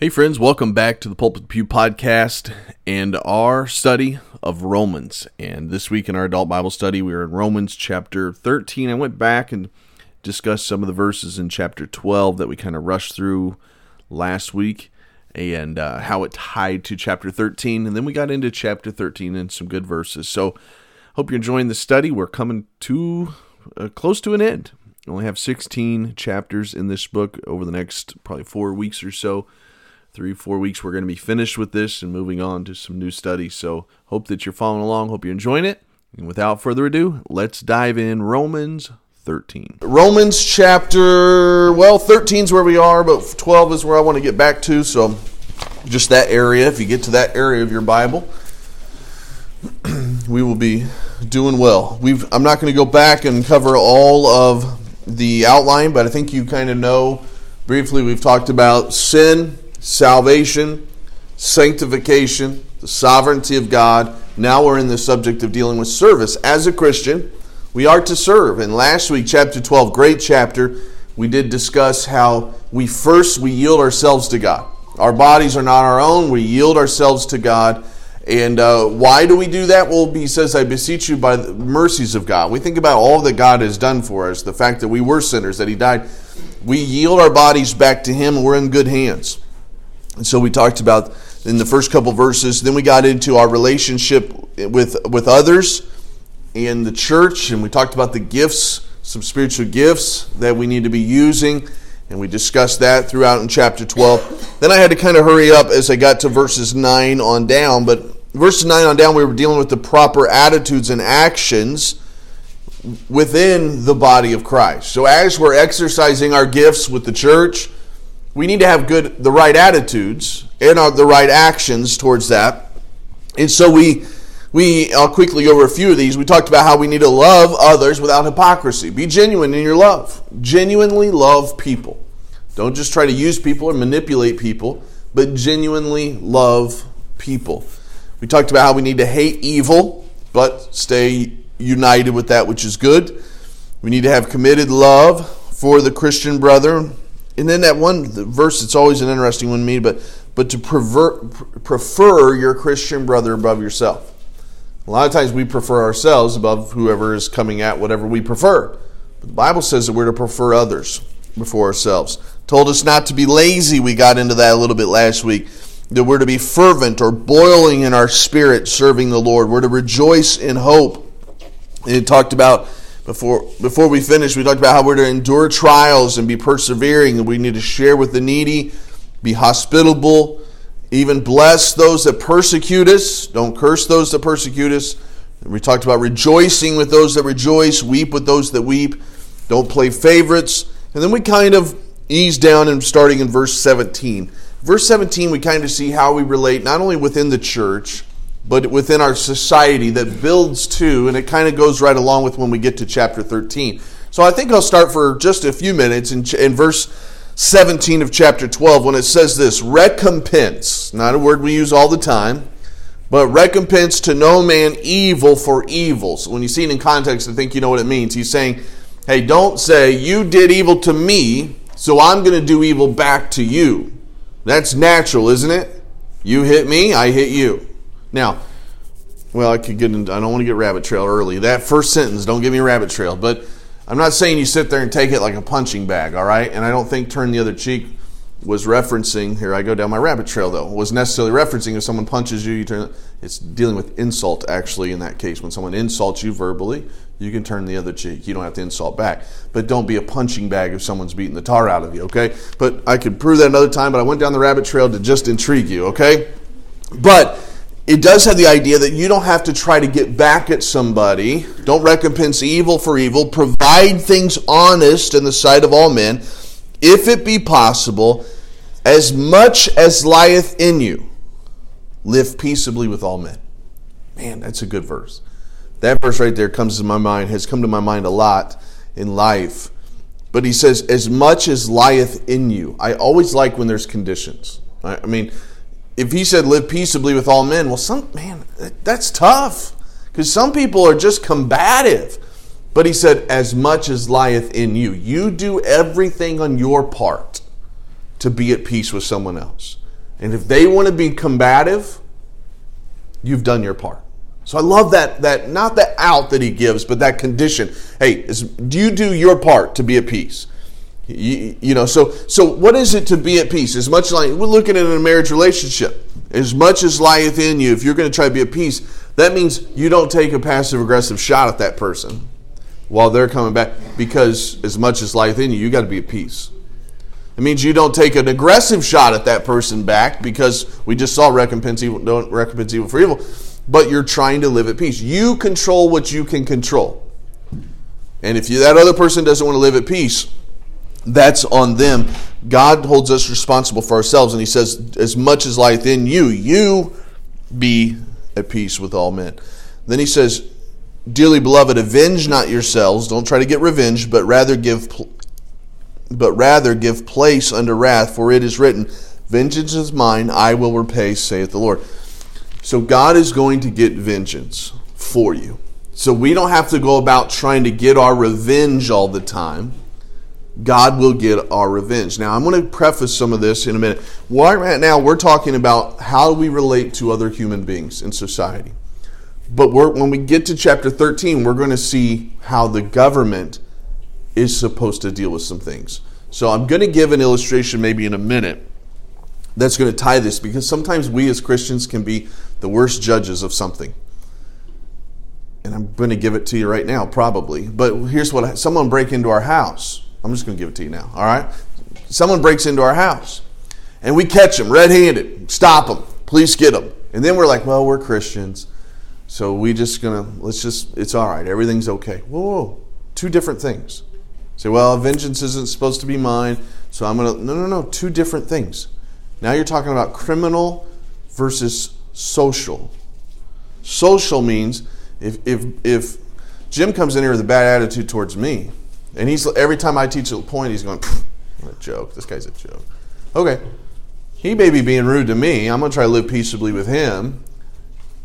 Hey, friends, welcome back to the Pulpit Pew podcast and our study of Romans. And this week in our adult Bible study, we are in Romans chapter 13. I went back and discussed some of the verses in chapter 12 that we kind of rushed through last week and uh, how it tied to chapter 13. And then we got into chapter 13 and some good verses. So, hope you're enjoying the study. We're coming to uh, close to an end. We only have 16 chapters in this book over the next probably four weeks or so three, four weeks, we're going to be finished with this and moving on to some new studies. So, hope that you're following along. Hope you're enjoying it. And without further ado, let's dive in Romans 13. Romans chapter, well, 13 is where we are, but 12 is where I want to get back to. So, just that area, if you get to that area of your Bible, we will be doing well. We've, I'm not going to go back and cover all of the outline, but I think you kind of know briefly we've talked about sin salvation, sanctification, the sovereignty of God. Now we're in the subject of dealing with service. As a Christian, we are to serve. And last week, chapter 12, great chapter, we did discuss how we first we yield ourselves to God. Our bodies are not our own. We yield ourselves to God. And uh, why do we do that? Well, he says, I beseech you by the mercies of God. We think about all that God has done for us, the fact that we were sinners, that He died. We yield our bodies back to Him, and we're in good hands. And so we talked about in the first couple verses. Then we got into our relationship with with others in the church, and we talked about the gifts, some spiritual gifts that we need to be using, and we discussed that throughout in chapter 12. Then I had to kind of hurry up as I got to verses 9 on down, but verses 9 on down we were dealing with the proper attitudes and actions within the body of Christ. So as we're exercising our gifts with the church, we need to have good the right attitudes and the right actions towards that. And so we we I'll quickly go over a few of these. We talked about how we need to love others without hypocrisy. Be genuine in your love. Genuinely love people. Don't just try to use people or manipulate people, but genuinely love people. We talked about how we need to hate evil, but stay united with that which is good. We need to have committed love for the Christian brother and then that one verse, it's always an interesting one to me, but but to prefer, prefer your Christian brother above yourself. A lot of times we prefer ourselves above whoever is coming at whatever we prefer. But the Bible says that we're to prefer others before ourselves. Told us not to be lazy. We got into that a little bit last week. That we're to be fervent or boiling in our spirit serving the Lord. We're to rejoice in hope. And it talked about before, before we finish, we talked about how we're to endure trials and be persevering, and we need to share with the needy, be hospitable, even bless those that persecute us. Don't curse those that persecute us. We talked about rejoicing with those that rejoice, weep with those that weep. Don't play favorites. And then we kind of ease down and starting in verse 17. Verse 17, we kind of see how we relate not only within the church, but within our society that builds to, and it kind of goes right along with when we get to chapter 13. So I think I'll start for just a few minutes in, in verse 17 of chapter 12 when it says this recompense, not a word we use all the time, but recompense to no man evil for evil. So when you see it in context, I think you know what it means. He's saying, hey, don't say, you did evil to me, so I'm going to do evil back to you. That's natural, isn't it? You hit me, I hit you. Now, well, I could get into, I don't want to get rabbit trail early. That first sentence, don't give me rabbit trail. But I'm not saying you sit there and take it like a punching bag, all right? And I don't think turn the other cheek was referencing, here I go down my rabbit trail though, was necessarily referencing if someone punches you, you turn, it's dealing with insult actually in that case. When someone insults you verbally, you can turn the other cheek. You don't have to insult back. But don't be a punching bag if someone's beating the tar out of you, okay? But I could prove that another time, but I went down the rabbit trail to just intrigue you, okay? But it does have the idea that you don't have to try to get back at somebody. Don't recompense evil for evil. Provide things honest in the sight of all men, if it be possible, as much as lieth in you. Live peaceably with all men. Man, that's a good verse. That verse right there comes to my mind, has come to my mind a lot in life. But he says, as much as lieth in you. I always like when there's conditions. I mean, if he said live peaceably with all men, well, some man, that's tough because some people are just combative. But he said, as much as lieth in you, you do everything on your part to be at peace with someone else. And if they want to be combative, you've done your part. So I love that that not the out that he gives, but that condition. Hey, is, do you do your part to be at peace? You, you, know, so so what is it to be at peace? As much like we're looking at a marriage relationship, as much as lieth in you, if you're going to try to be at peace, that means you don't take a passive aggressive shot at that person while they're coming back, because as much as lieth in you, you got to be at peace. It means you don't take an aggressive shot at that person back because we just saw recompense evil, don't recompense evil for evil but you're trying to live at peace. You control what you can control. And if you, that other person doesn't want to live at peace, that's on them. God holds us responsible for ourselves, and He says, As much as lieth in you, you be at peace with all men. Then He says, Dearly beloved, avenge not yourselves. Don't try to get revenge, but rather give but rather give place unto wrath, for it is written, Vengeance is mine, I will repay, saith the Lord. So God is going to get vengeance for you. So we don't have to go about trying to get our revenge all the time. God will get our revenge. Now, I'm going to preface some of this in a minute. Right now, we're talking about how we relate to other human beings in society. But when we get to chapter 13, we're going to see how the government is supposed to deal with some things. So I'm going to give an illustration maybe in a minute that's going to tie this because sometimes we as Christians can be the worst judges of something. And I'm going to give it to you right now, probably. But here's what someone break into our house. I'm just going to give it to you now, all right? Someone breaks into our house and we catch them red handed, stop them, police get them. And then we're like, well, we're Christians. So we just gonna let's just it's all right, everything's okay. Whoa, whoa. two different things. Say, well, vengeance isn't supposed to be mine, so I'm gonna no no no, two different things. Now you're talking about criminal versus social. Social means if, if, if Jim comes in here with a bad attitude towards me, and he's every time I teach a point, he's going, a joke. This guy's a joke. Okay. He may be being rude to me. I'm going to try to live peaceably with him.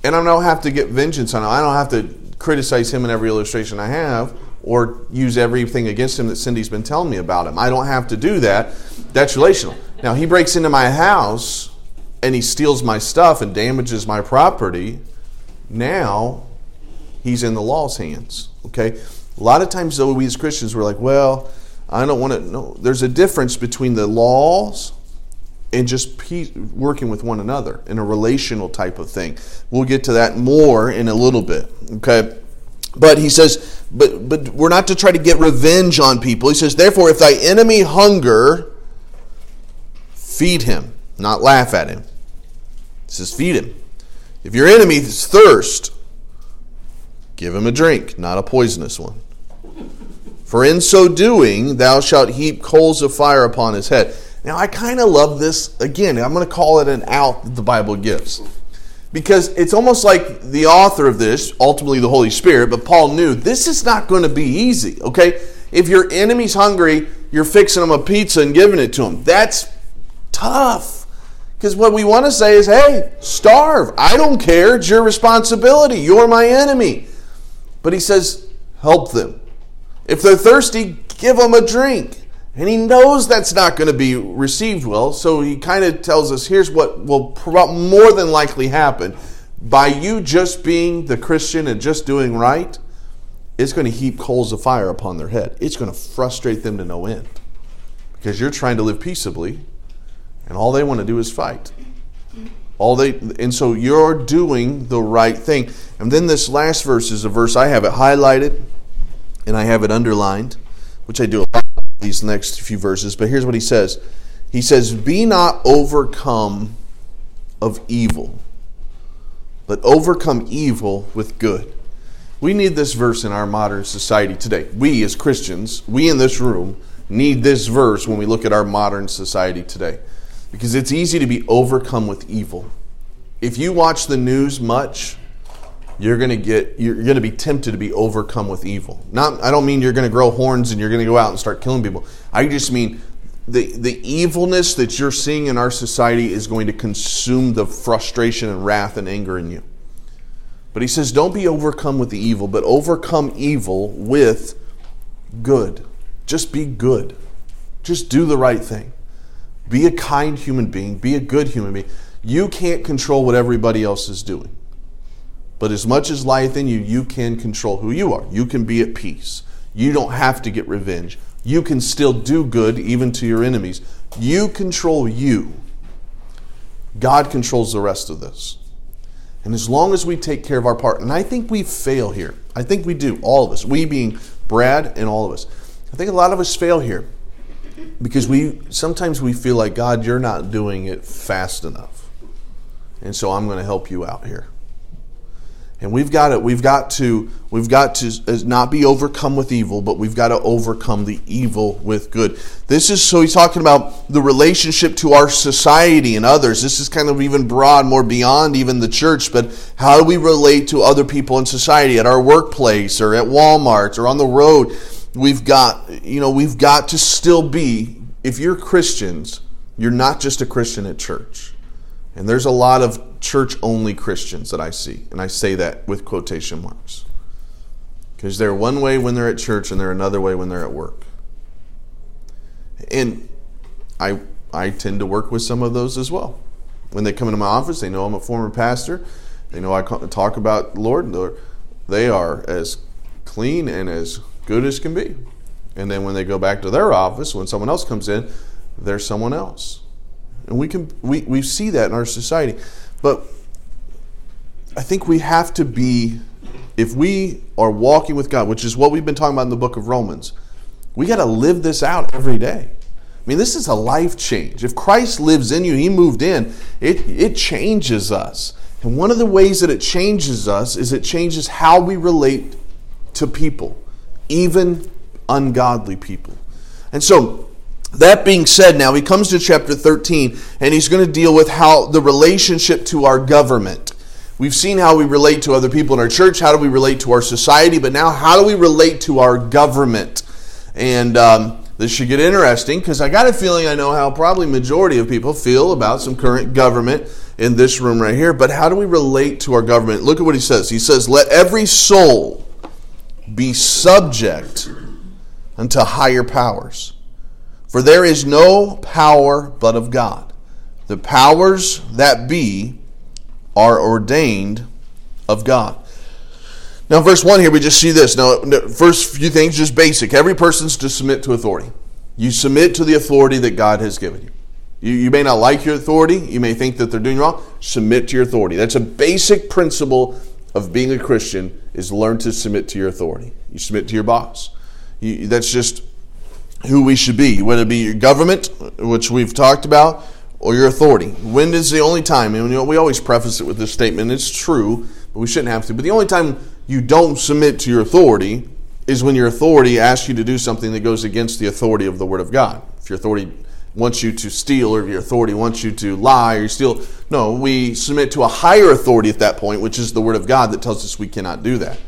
And I don't have to get vengeance on him. I don't have to criticize him in every illustration I have or use everything against him that Cindy's been telling me about him. I don't have to do that. That's relational. Now, he breaks into my house and he steals my stuff and damages my property. Now, he's in the law's hands. Okay? A lot of times, though, we as Christians, we're like, well, I don't want to. No, there's a difference between the laws and just working with one another in a relational type of thing. We'll get to that more in a little bit. Okay? But he says, but but we're not to try to get revenge on people. He says, therefore, if thy enemy hunger, Feed him, not laugh at him. It says, feed him. If your enemy is thirst, give him a drink, not a poisonous one. For in so doing, thou shalt heap coals of fire upon his head. Now, I kind of love this. Again, I'm going to call it an out that the Bible gives. Because it's almost like the author of this, ultimately the Holy Spirit, but Paul knew this is not going to be easy, okay? If your enemy's hungry, you're fixing them a pizza and giving it to them. That's tough. Because what we want to say is, hey, starve. I don't care. It's your responsibility. You're my enemy. But he says, help them. If they're thirsty, give them a drink. And he knows that's not going to be received well. So he kind of tells us here's what will more than likely happen. By you just being the Christian and just doing right, it's going to heap coals of fire upon their head. It's going to frustrate them to no end. Because you're trying to live peaceably and all they want to do is fight. All they and so you're doing the right thing. And then this last verse is a verse I have it highlighted and I have it underlined, which I do a lot of these next few verses, but here's what he says. He says, "Be not overcome of evil, but overcome evil with good." We need this verse in our modern society today. We as Christians, we in this room need this verse when we look at our modern society today because it's easy to be overcome with evil. If you watch the news much, you're going to get you're going to be tempted to be overcome with evil. Not I don't mean you're going to grow horns and you're going to go out and start killing people. I just mean the the evilness that you're seeing in our society is going to consume the frustration and wrath and anger in you. But he says don't be overcome with the evil, but overcome evil with good. Just be good. Just do the right thing. Be a kind human being. Be a good human being. You can't control what everybody else is doing. But as much as lieth in you, you can control who you are. You can be at peace. You don't have to get revenge. You can still do good even to your enemies. You control you. God controls the rest of this. And as long as we take care of our part, and I think we fail here. I think we do, all of us. We being Brad and all of us. I think a lot of us fail here because we sometimes we feel like God, you're not doing it fast enough. And so I'm going to help you out here. And we've got to we've got to we've got to uh, not be overcome with evil, but we've got to overcome the evil with good. This is so he's talking about the relationship to our society and others. This is kind of even broad, more beyond even the church, but how do we relate to other people in society at our workplace or at Walmart or on the road? We've got you know, we've got to still be if you're Christians, you're not just a Christian at church. And there's a lot of church only Christians that I see. And I say that with quotation marks. Because they're one way when they're at church and they're another way when they're at work. And I, I tend to work with some of those as well. When they come into my office, they know I'm a former pastor. They know I talk about Lord. They are as clean and as good as can be. And then when they go back to their office, when someone else comes in, they're someone else. And we can we, we see that in our society. But I think we have to be if we are walking with God, which is what we've been talking about in the book of Romans, we got to live this out every day. I mean, this is a life change. If Christ lives in you, He moved in, it, it changes us. And one of the ways that it changes us is it changes how we relate to people, even ungodly people. And so, that being said, now he comes to chapter 13 and he's going to deal with how the relationship to our government. We've seen how we relate to other people in our church. How do we relate to our society? But now, how do we relate to our government? And um, this should get interesting because I got a feeling I know how probably majority of people feel about some current government in this room right here. But how do we relate to our government? Look at what he says. He says, "Let every soul be subject unto higher powers." For there is no power but of God. The powers that be are ordained of God. Now, verse 1 here, we just see this. Now, first few things, just basic. Every person's to submit to authority. You submit to the authority that God has given you. You, you may not like your authority. You may think that they're doing wrong. Submit to your authority. That's a basic principle of being a Christian is learn to submit to your authority. You submit to your boss. You, that's just who we should be, whether it be your government, which we've talked about, or your authority. When is the only time, and you know, we always preface it with this statement, it's true, but we shouldn't have to, but the only time you don't submit to your authority is when your authority asks you to do something that goes against the authority of the Word of God. If your authority wants you to steal, or your authority wants you to lie, or you steal, no, we submit to a higher authority at that point, which is the Word of God that tells us we cannot do that.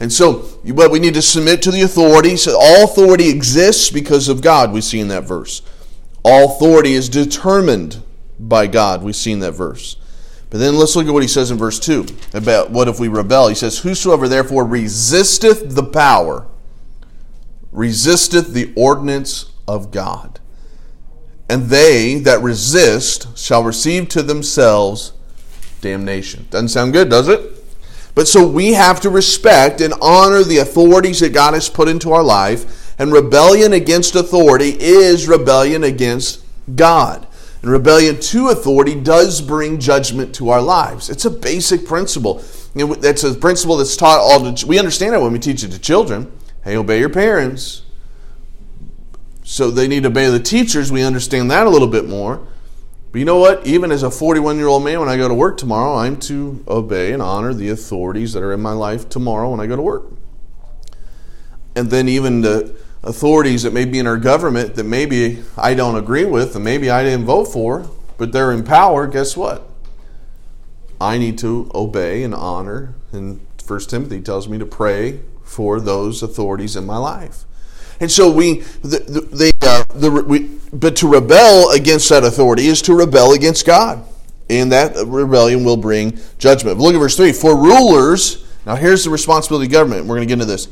And so, but we need to submit to the authority. So all authority exists because of God, we see in that verse. All authority is determined by God, we see in that verse. But then let's look at what he says in verse 2 about what if we rebel. He says, Whosoever therefore resisteth the power, resisteth the ordinance of God. And they that resist shall receive to themselves damnation. Doesn't sound good, does it? But so we have to respect and honor the authorities that God has put into our life. And rebellion against authority is rebellion against God. And rebellion to authority does bring judgment to our lives. It's a basic principle. That's a principle that's taught all the, we understand it when we teach it to children. Hey, obey your parents. So they need to obey the teachers. We understand that a little bit more. But you know what? Even as a 41 year old man, when I go to work tomorrow, I'm to obey and honor the authorities that are in my life tomorrow when I go to work. And then even the authorities that may be in our government that maybe I don't agree with and maybe I didn't vote for, but they're in power, guess what? I need to obey and honor. And First Timothy tells me to pray for those authorities in my life. And so we, the, the, uh, the, we, but to rebel against that authority is to rebel against God. And that rebellion will bring judgment. But look at verse 3. For rulers, now here's the responsibility of government. We're going to get into this.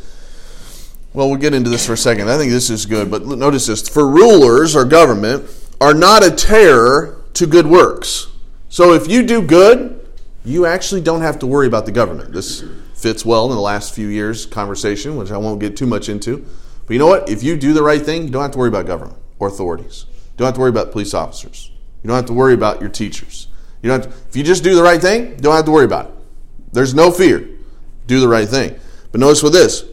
Well, we'll get into this for a second. I think this is good, but notice this. For rulers or government, are not a terror to good works. So if you do good, you actually don't have to worry about the government. This fits well in the last few years' conversation, which I won't get too much into. But you know what? If you do the right thing, you don't have to worry about government or authorities. You don't have to worry about police officers. You don't have to worry about your teachers. You don't to, if you just do the right thing, you don't have to worry about it. There's no fear. Do the right thing. But notice with this,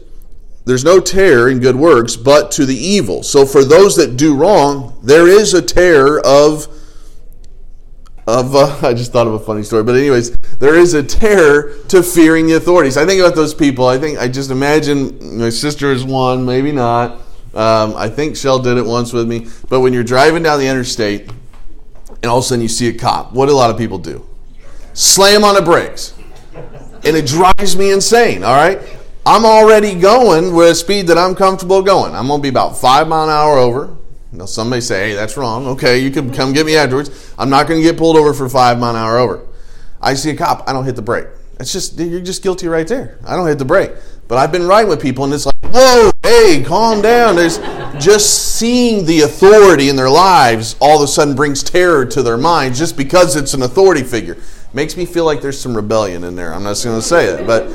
there's no terror in good works, but to the evil. So for those that do wrong, there is a terror of of uh, I just thought of a funny story, but anyways, there is a terror to fearing the authorities. I think about those people. I think I just imagine my sister is one, maybe not. Um, I think Shell did it once with me. But when you're driving down the interstate, and all of a sudden you see a cop, what do a lot of people do? Slam on the brakes, and it drives me insane. All right, I'm already going with a speed that I'm comfortable going. I'm gonna be about five mile an hour over. Now, some may say, hey, that's wrong. Okay, you can come get me afterwards. I'm not going to get pulled over for five mile an hour over. I see a cop, I don't hit the brake. It's just, you're just guilty right there. I don't hit the brake. But I've been riding with people, and it's like, whoa, hey, calm down. There's just seeing the authority in their lives all of a sudden brings terror to their minds just because it's an authority figure. Makes me feel like there's some rebellion in there. I'm not going to say it, but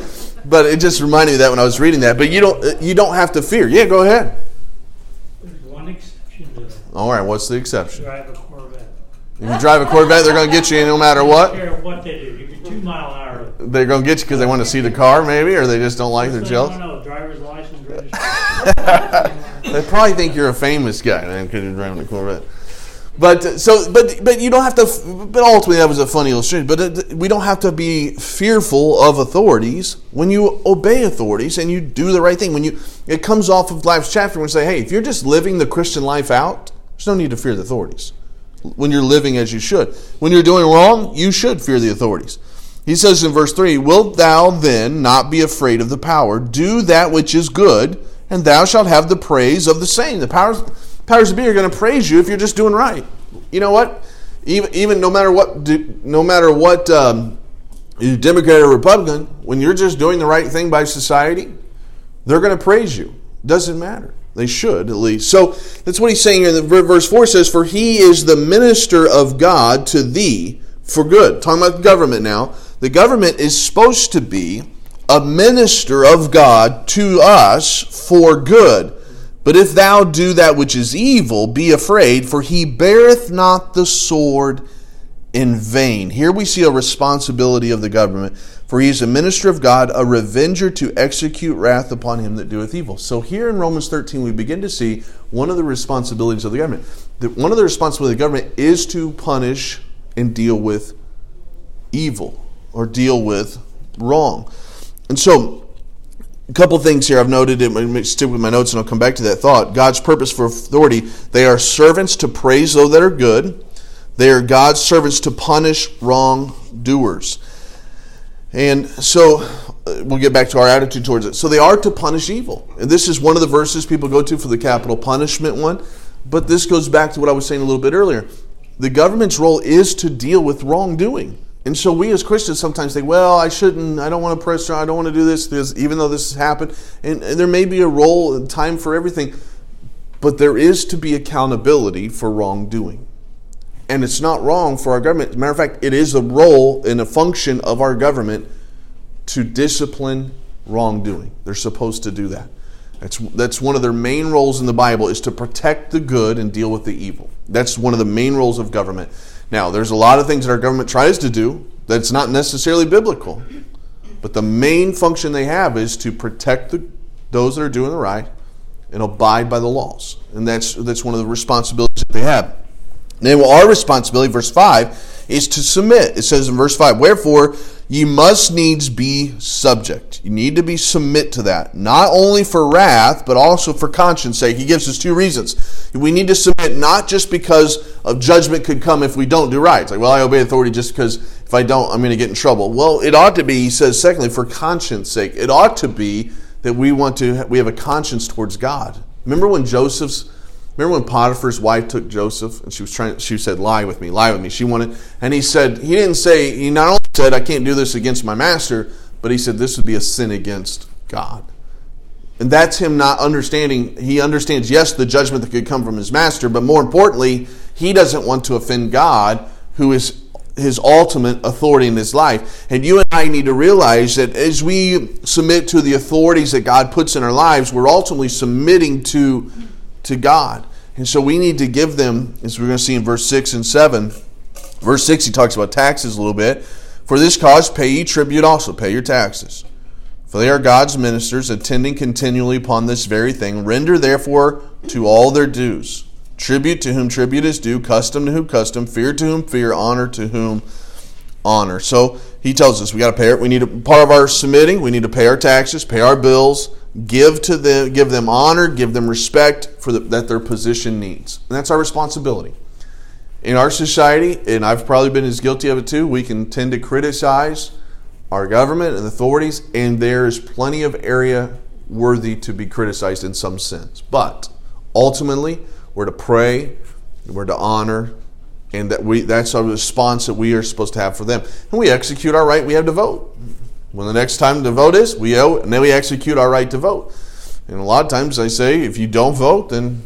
but it just reminded me of that when I was reading that. But you don't you don't have to fear. Yeah, go ahead. All right, what's the exception? Drive a Corvette. If you drive a Corvette, they're going to get you no matter what. Care what they do. You can two mile an hour. They're going to get you because they want to see the car, maybe, or they just don't like their I jealous. don't know. Driver's license. They probably think you're a famous guy then because you're driving a Corvette. But uh, so, but but you don't have to. But ultimately, that was a funny illustration. But it, we don't have to be fearful of authorities when you obey authorities and you do the right thing. When you, it comes off of life's chapter when you say, "Hey, if you're just living the Christian life out, there's no need to fear the authorities. When you're living as you should, when you're doing wrong, you should fear the authorities." He says in verse 3 Wilt thou then not be afraid of the power? Do that which is good, and thou shalt have the praise of the same. The powers, powers to be are going to praise you if you're just doing right. You know what? Even, even no matter what, no matter what, um, you Democrat or Republican, when you're just doing the right thing by society, they're going to praise you. Doesn't matter. They should, at least. So that's what he's saying here. Verse 4 says, For he is the minister of God to thee for good. Talking about the government now. The government is supposed to be a minister of God to us for good. But if thou do that which is evil, be afraid, for he beareth not the sword in vain. Here we see a responsibility of the government, for he is a minister of God, a revenger to execute wrath upon him that doeth evil. So here in Romans 13, we begin to see one of the responsibilities of the government. One of the responsibilities of the government is to punish and deal with evil or deal with wrong. And so, a couple things here I've noted. It stick with my notes, and I'll come back to that thought. God's purpose for authority: they are servants to praise those that are good. They are God's servants to punish wrongdoers. And so uh, we'll get back to our attitude towards it. So they are to punish evil. And this is one of the verses people go to for the capital punishment one. But this goes back to what I was saying a little bit earlier. The government's role is to deal with wrongdoing. And so we as Christians sometimes think, well, I shouldn't, I don't want to press, I don't want to do this, even though this has happened. And, and there may be a role and time for everything, but there is to be accountability for wrongdoing. And it's not wrong for our government. As a matter of fact, it is a role and a function of our government to discipline wrongdoing. They're supposed to do that. That's, that's one of their main roles in the Bible is to protect the good and deal with the evil. That's one of the main roles of government. Now, there's a lot of things that our government tries to do that's not necessarily biblical. But the main function they have is to protect the, those that are doing the right and abide by the laws. And that's, that's one of the responsibilities that they have. Now, our responsibility, verse 5, is to submit. It says in verse 5, Wherefore ye must needs be subject. You need to be submit to that, not only for wrath, but also for conscience sake. He gives us two reasons. We need to submit not just because of judgment could come if we don't do right. It's like, well, I obey authority just because if I don't, I'm going to get in trouble. Well, it ought to be, he says, secondly, for conscience sake. It ought to be that we want to, we have a conscience towards God. Remember when Joseph's Remember when Potiphar's wife took Joseph and she was trying she said, Lie with me, lie with me. She wanted and he said, he didn't say, he not only said, I can't do this against my master, but he said this would be a sin against God. And that's him not understanding. He understands, yes, the judgment that could come from his master, but more importantly, He doesn't want to offend God, who is his ultimate authority in his life. And you and I need to realize that as we submit to the authorities that God puts in our lives, we're ultimately submitting to, to God. And so we need to give them, as we're going to see in verse 6 and 7. Verse 6, he talks about taxes a little bit. For this cause, pay ye tribute also, pay your taxes. For they are God's ministers, attending continually upon this very thing. Render therefore to all their dues tribute to whom tribute is due, custom to whom custom, fear to whom fear, honor to whom honor. So he tells us we got to pay. It. We need a part of our submitting. We need to pay our taxes, pay our bills, give to them, give them honor, give them respect for the, that their position needs, and that's our responsibility. In our society, and I've probably been as guilty of it too, we can tend to criticize our government and authorities, and there is plenty of area worthy to be criticized in some sense. But ultimately, we're to pray, we're to honor, and that we that's our response that we are supposed to have for them. And we execute our right we have to vote. When the next time to vote is, we owe, and then we execute our right to vote. And a lot of times I say, if you don't vote, then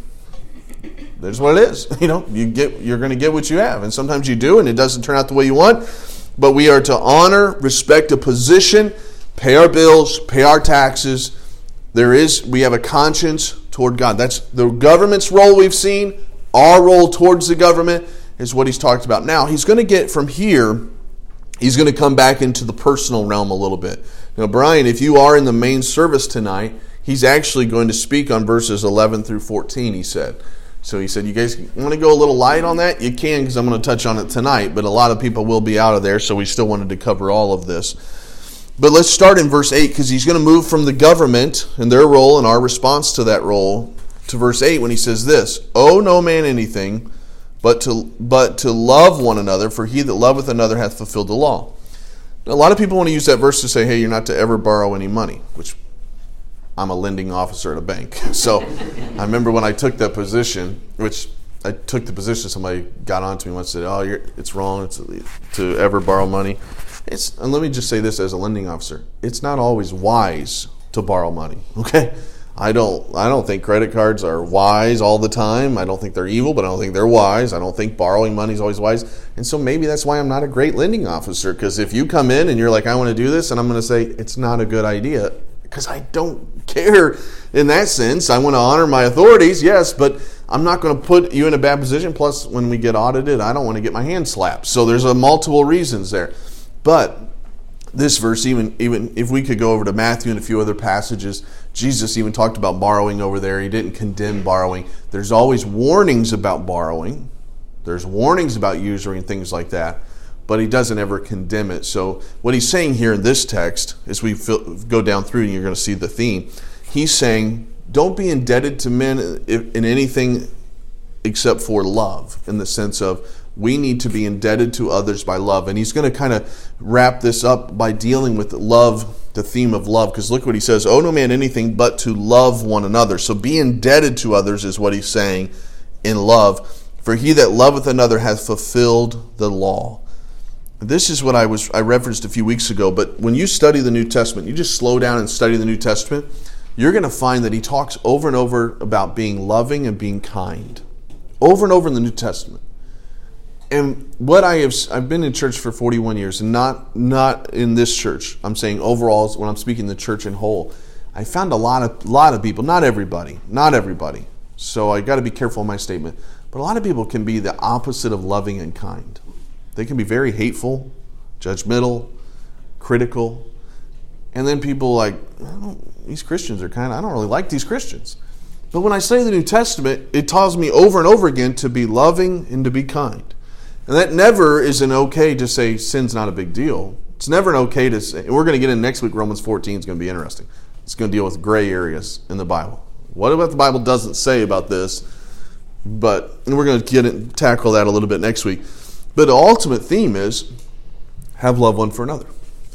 that's what it is. You know, you get you're going to get what you have, and sometimes you do, and it doesn't turn out the way you want. But we are to honor, respect a position, pay our bills, pay our taxes. There is we have a conscience toward God. That's the government's role we've seen. Our role towards the government is what he's talked about. Now, he's going to get from here, he's going to come back into the personal realm a little bit. Now, Brian, if you are in the main service tonight, he's actually going to speak on verses 11 through 14, he said. So he said, You guys want to go a little light on that? You can, because I'm going to touch on it tonight, but a lot of people will be out of there, so we still wanted to cover all of this. But let's start in verse 8 because he's going to move from the government and their role and our response to that role to verse 8 when he says this Owe no man anything but to, but to love one another, for he that loveth another hath fulfilled the law. A lot of people want to use that verse to say, hey, you're not to ever borrow any money, which I'm a lending officer at a bank. So I remember when I took that position, which I took the position, somebody got on to me once and said, oh, it's wrong to ever borrow money. It's, and let me just say this as a lending officer it's not always wise to borrow money, okay? I don't I don't think credit cards are wise all the time. I don't think they're evil, but I don't think they're wise. I don't think borrowing money is always wise. And so maybe that's why I'm not a great lending officer because if you come in and you're like I want to do this and I'm going to say it's not a good idea because I don't care in that sense. I want to honor my authorities, yes, but I'm not going to put you in a bad position plus when we get audited, I don't want to get my hand slapped. So there's a multiple reasons there. But this verse, even even if we could go over to Matthew and a few other passages, Jesus even talked about borrowing over there. He didn't condemn borrowing. There's always warnings about borrowing. There's warnings about usury and things like that, but he doesn't ever condemn it. So what he's saying here in this text, as we go down through, and you're going to see the theme, he's saying, don't be indebted to men in anything except for love, in the sense of we need to be indebted to others by love. And he's going to kind of wrap this up by dealing with love, the theme of love, because look what he says Owe no man anything but to love one another. So be indebted to others is what he's saying in love. For he that loveth another hath fulfilled the law. This is what I was I referenced a few weeks ago, but when you study the New Testament, you just slow down and study the New Testament, you're going to find that he talks over and over about being loving and being kind. Over and over in the New Testament and what I have, I've been in church for 41 years, and not not in this church. I'm saying overall, when I'm speaking the church in whole, I found a lot of lot of people, not everybody, not everybody. So I got to be careful in my statement. But a lot of people can be the opposite of loving and kind. They can be very hateful, judgmental, critical, and then people like these Christians are kind of I don't really like these Christians. But when I study the New Testament, it tells me over and over again to be loving and to be kind. And that never is an okay to say sin's not a big deal. It's never an okay to say. We're going to get in next week. Romans 14 is going to be interesting. It's going to deal with gray areas in the Bible. What about the Bible doesn't say about this? But we're going to get it, tackle that a little bit next week. But the ultimate theme is have love one for another.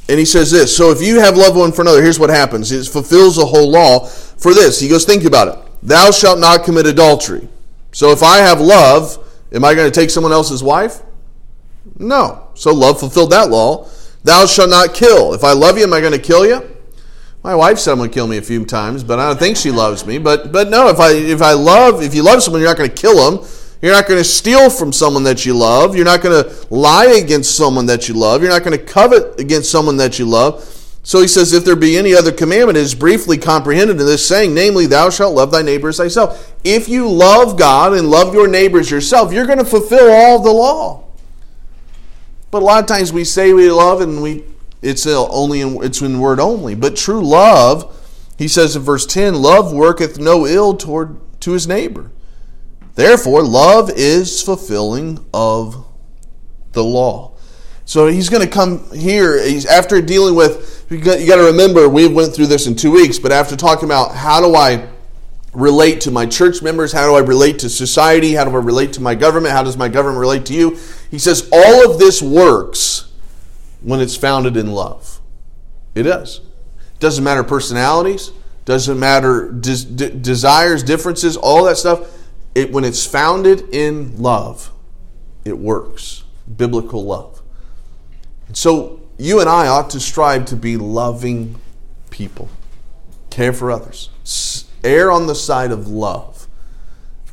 And he says this so if you have love one for another, here's what happens it fulfills the whole law for this. He goes, think about it. Thou shalt not commit adultery. So if I have love, Am I going to take someone else's wife? No. So love fulfilled that law. Thou shalt not kill. If I love you, am I going to kill you? My wife said I'm going to kill me a few times, but I don't think she loves me. But but no, if I if I love if you love someone, you're not going to kill them. You're not going to steal from someone that you love. You're not going to lie against someone that you love. You're not going to covet against someone that you love. So he says, if there be any other commandment, it is briefly comprehended in this saying, namely, thou shalt love thy neighbor as thyself. If you love God and love your neighbors yourself, you're going to fulfill all the law. But a lot of times we say we love and we it's only in, it's in word only. But true love, he says in verse 10, love worketh no ill toward to his neighbor. Therefore, love is fulfilling of the law. So he's going to come here. He's after dealing with. You got, to remember, we went through this in two weeks. But after talking about how do I relate to my church members, how do I relate to society, how do I relate to my government, how does my government relate to you? He says all of this works when it's founded in love. It does. Doesn't matter personalities, doesn't matter des- de- desires, differences, all that stuff. It when it's founded in love, it works. Biblical love. And so you and I ought to strive to be loving people. Care for others. Err on the side of love.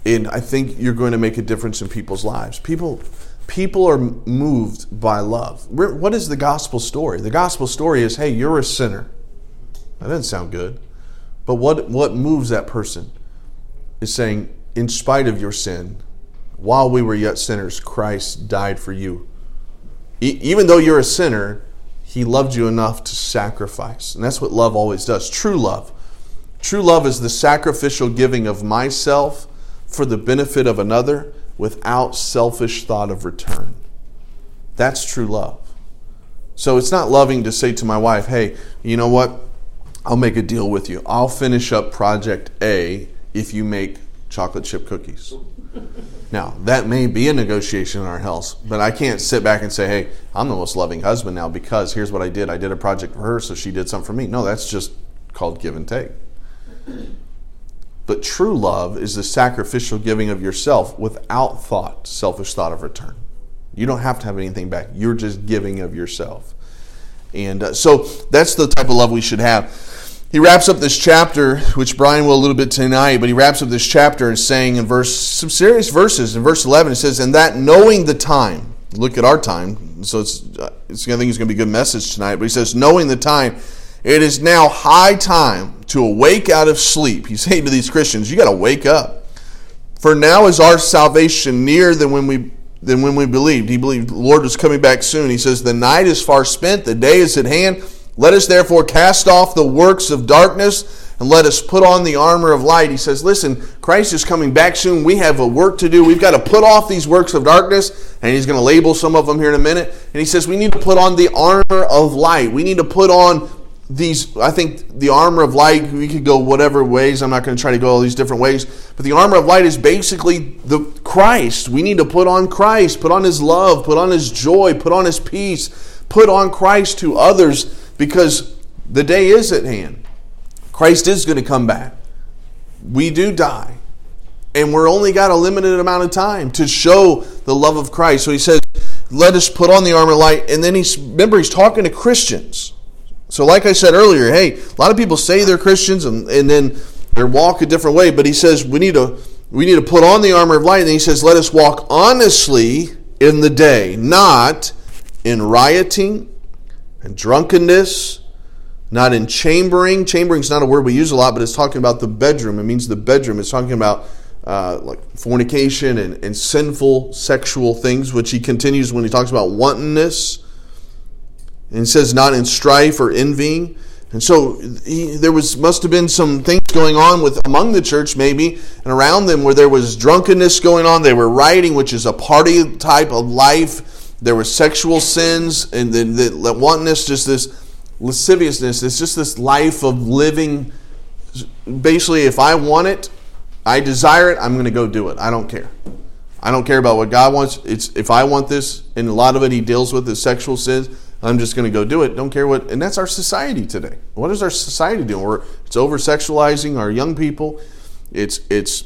And I think you're going to make a difference in people's lives. People people are moved by love. What is the gospel story? The gospel story is hey, you're a sinner. That doesn't sound good. But what, what moves that person is saying, in spite of your sin, while we were yet sinners, Christ died for you. E- even though you're a sinner, he loved you enough to sacrifice. And that's what love always does. True love. True love is the sacrificial giving of myself for the benefit of another without selfish thought of return. That's true love. So it's not loving to say to my wife, hey, you know what? I'll make a deal with you. I'll finish up project A if you make chocolate chip cookies. Now, that may be a negotiation in our house, but I can't sit back and say, hey, I'm the most loving husband now because here's what I did. I did a project for her, so she did something for me. No, that's just called give and take. But true love is the sacrificial giving of yourself without thought, selfish thought of return. You don't have to have anything back. You're just giving of yourself. And uh, so that's the type of love we should have. He wraps up this chapter, which Brian will a little bit tonight, but he wraps up this chapter and saying in verse some serious verses. In verse 11, it says, "And that knowing the time." Look at our time. So it's, uh, it's I think it's going to be a good message tonight. But he says, "Knowing the time." It is now high time to awake out of sleep. He's saying to these Christians, you got to wake up. For now is our salvation nearer than when we than when we believed. He believed the Lord was coming back soon. He says, The night is far spent, the day is at hand. Let us therefore cast off the works of darkness and let us put on the armor of light. He says, Listen, Christ is coming back soon. We have a work to do. We've got to put off these works of darkness, and he's going to label some of them here in a minute. And he says, We need to put on the armor of light. We need to put on these i think the armor of light we could go whatever ways i'm not going to try to go all these different ways but the armor of light is basically the christ we need to put on christ put on his love put on his joy put on his peace put on christ to others because the day is at hand. Christ is going to come back. We do die. And we're only got a limited amount of time to show the love of christ. So he says let us put on the armor of light. And then he's remember he's talking to christians. So, like I said earlier, hey, a lot of people say they're Christians and, and then they walk a different way. But he says we need to we need to put on the armor of light. And he says, let us walk honestly in the day, not in rioting and drunkenness, not in chambering. Chambering is not a word we use a lot, but it's talking about the bedroom. It means the bedroom. It's talking about uh, like fornication and, and sinful sexual things, which he continues when he talks about wantonness and it says not in strife or envying. And so he, there was must have been some things going on with among the church maybe and around them where there was drunkenness going on. They were rioting, which is a party type of life. There were sexual sins and the, the, the wantonness, just this lasciviousness. It's just this life of living. Basically, if I want it, I desire it, I'm going to go do it. I don't care. I don't care about what God wants. It's if I want this, and a lot of it He deals with is sexual sins. I'm just going to go do it. Don't care what. And that's our society today. What is our society doing? We're, it's over sexualizing our young people. It's it's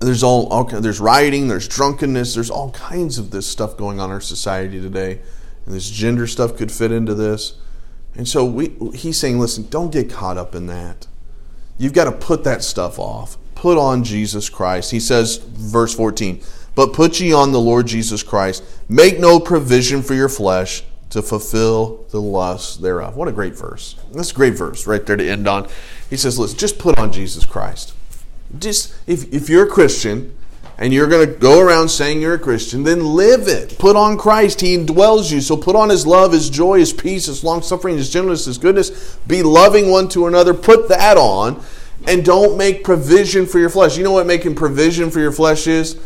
there's all, all there's rioting, there's drunkenness, there's all kinds of this stuff going on in our society today, and this gender stuff could fit into this. And so we, he's saying, listen, don't get caught up in that. You've got to put that stuff off. Put on Jesus Christ. He says, verse 14. but put ye on the Lord Jesus Christ. Make no provision for your flesh to fulfill the lusts thereof. What a great verse. That's a great verse right there to end on. He says, let's just put on Jesus Christ. Just if, if you're a Christian and you're going to go around saying you're a Christian, then live it. Put on Christ. He indwells you. So put on his love, his joy, his peace, his long suffering, his gentleness, his goodness. Be loving one to another. Put that on and don't make provision for your flesh. You know what making provision for your flesh is?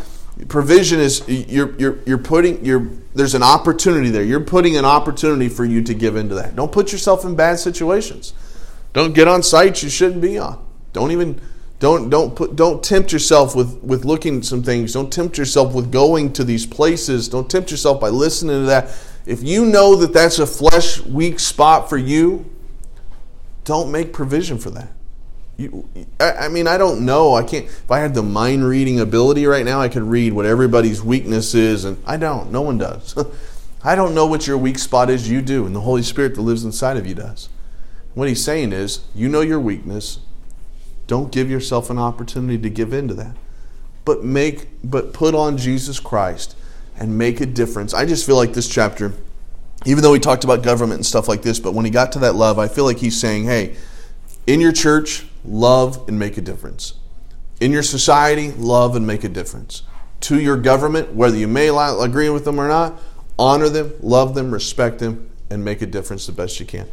Provision is you're you're you're putting you're there's an opportunity there. You're putting an opportunity for you to give into that. Don't put yourself in bad situations. Don't get on sites you shouldn't be on. Don't even don't don't put don't tempt yourself with with looking at some things. Don't tempt yourself with going to these places. Don't tempt yourself by listening to that. If you know that that's a flesh weak spot for you, don't make provision for that. You, I, I mean, I don't know. I can't. If I had the mind reading ability right now, I could read what everybody's weakness is, and I don't. No one does. I don't know what your weak spot is. You do, and the Holy Spirit that lives inside of you does. What he's saying is, you know your weakness. Don't give yourself an opportunity to give in to that. But make, but put on Jesus Christ and make a difference. I just feel like this chapter, even though he talked about government and stuff like this, but when he got to that love, I feel like he's saying, hey, in your church, love and make a difference. In your society, love and make a difference. To your government, whether you may agree with them or not, honor them, love them, respect them, and make a difference the best you can.